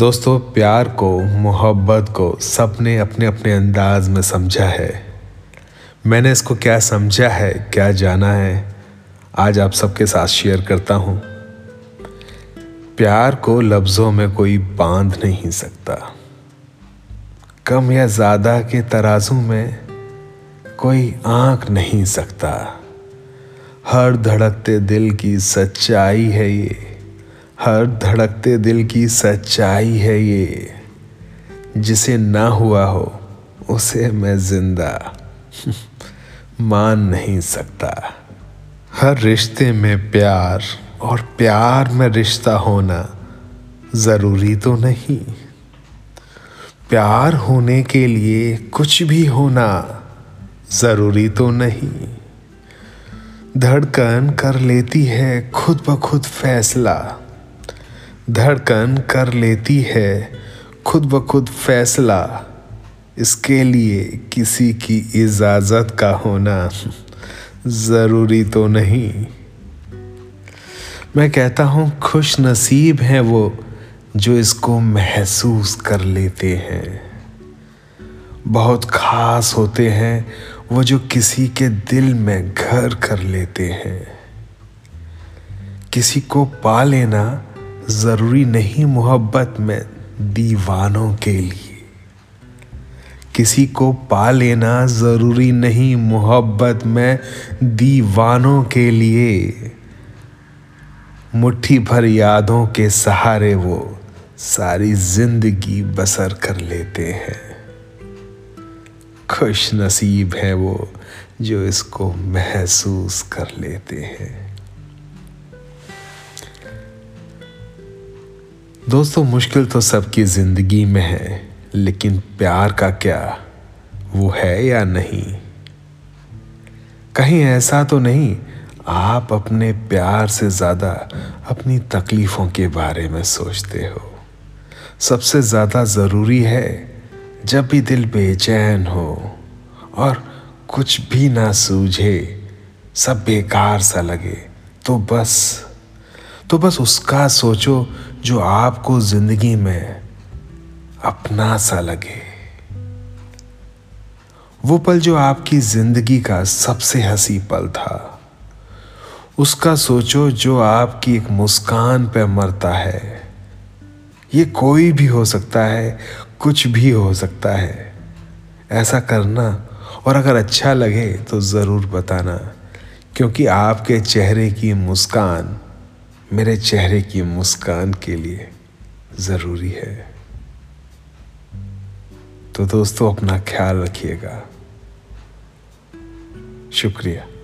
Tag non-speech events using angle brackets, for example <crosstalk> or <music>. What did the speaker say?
दोस्तों, प्यार को, मोहब्बत को सबने अपने अपने अंदाज में समझा है। मैंने इसको क्या समझा है, क्या जाना है, आज आप सबके साथ शेयर करता हूँ। प्यार को लफ्ज़ों में कोई बाँध नहीं सकता। कम या ज़्यादा के तराजू में कोई आंक नहीं सकता। हर धड़कते दिल की सच्चाई है ये। हर धड़कते दिल की सच्चाई है ये। जिसे ना हुआ हो, उसे मैं ज़िंदा <laughs> मान नहीं सकता। हर रिश्ते में प्यार, और प्यार में रिश्ता होना ज़रूरी तो नहीं। प्यार होने के लिए कुछ भी होना ज़रूरी तो नहीं। धड़कन कर लेती है खुद ब खुद फैसला। धड़कन कर लेती है। खुद ब खुद फैसला इसके लिए किसी की इजाज़त का होना <laughs> ज़रूरी तो नहीं। मैं कहता हूँ खुश नसीब हैं वो जो इसको महसूस कर लेते हैं। बहुत ख़ास होते हैं वो जो किसी के दिल में घर कर लेते हैं। किसी को पा लेना ज़रूरी नहीं मोहब्बत में दीवानों के लिए। किसी को पा लेना ज़रूरी नहीं मोहब्बत में दीवानों के लिए। मुट्ठी भर यादों के सहारे वो सारी ज़िंदगी बसर कर लेते हैं। खुश नसीब है वो जो इसको महसूस कर लेते हैं। दोस्तों, मुश्किल तो सबकी ज़िंदगी में है, लेकिन प्यार का क्या? वो है या नहीं? कहीं ऐसा तो नहीं, आप अपने प्यार से ज़्यादा अपनी तकलीफ़ों के बारे में सोचते हो। सबसे ज़्यादा ज़रूरी है, जब भी दिल बेचैन हो और कुछ भी ना सूझे, सब बेकार सा लगे तो बस तो बस उसका सोचो जो आपको ज़िंदगी में अपना सा लगे। वो पल जो आपकी ज़िंदगी का सबसे हँसी पल था। उसका सोचो जो आपकी एक मुस्कान पे मरता है। ये कोई भी हो सकता है, कुछ भी हो सकता है। ऐसा करना और अगर अच्छा लगे तो ज़रूर बताना, क्योंकि आपके चेहरे की मुस्कान मेरे चेहरे की मुस्कान के लिए ज़रूरी है। तो दोस्तों अपना ख्याल रखिएगा। शुक्रिया।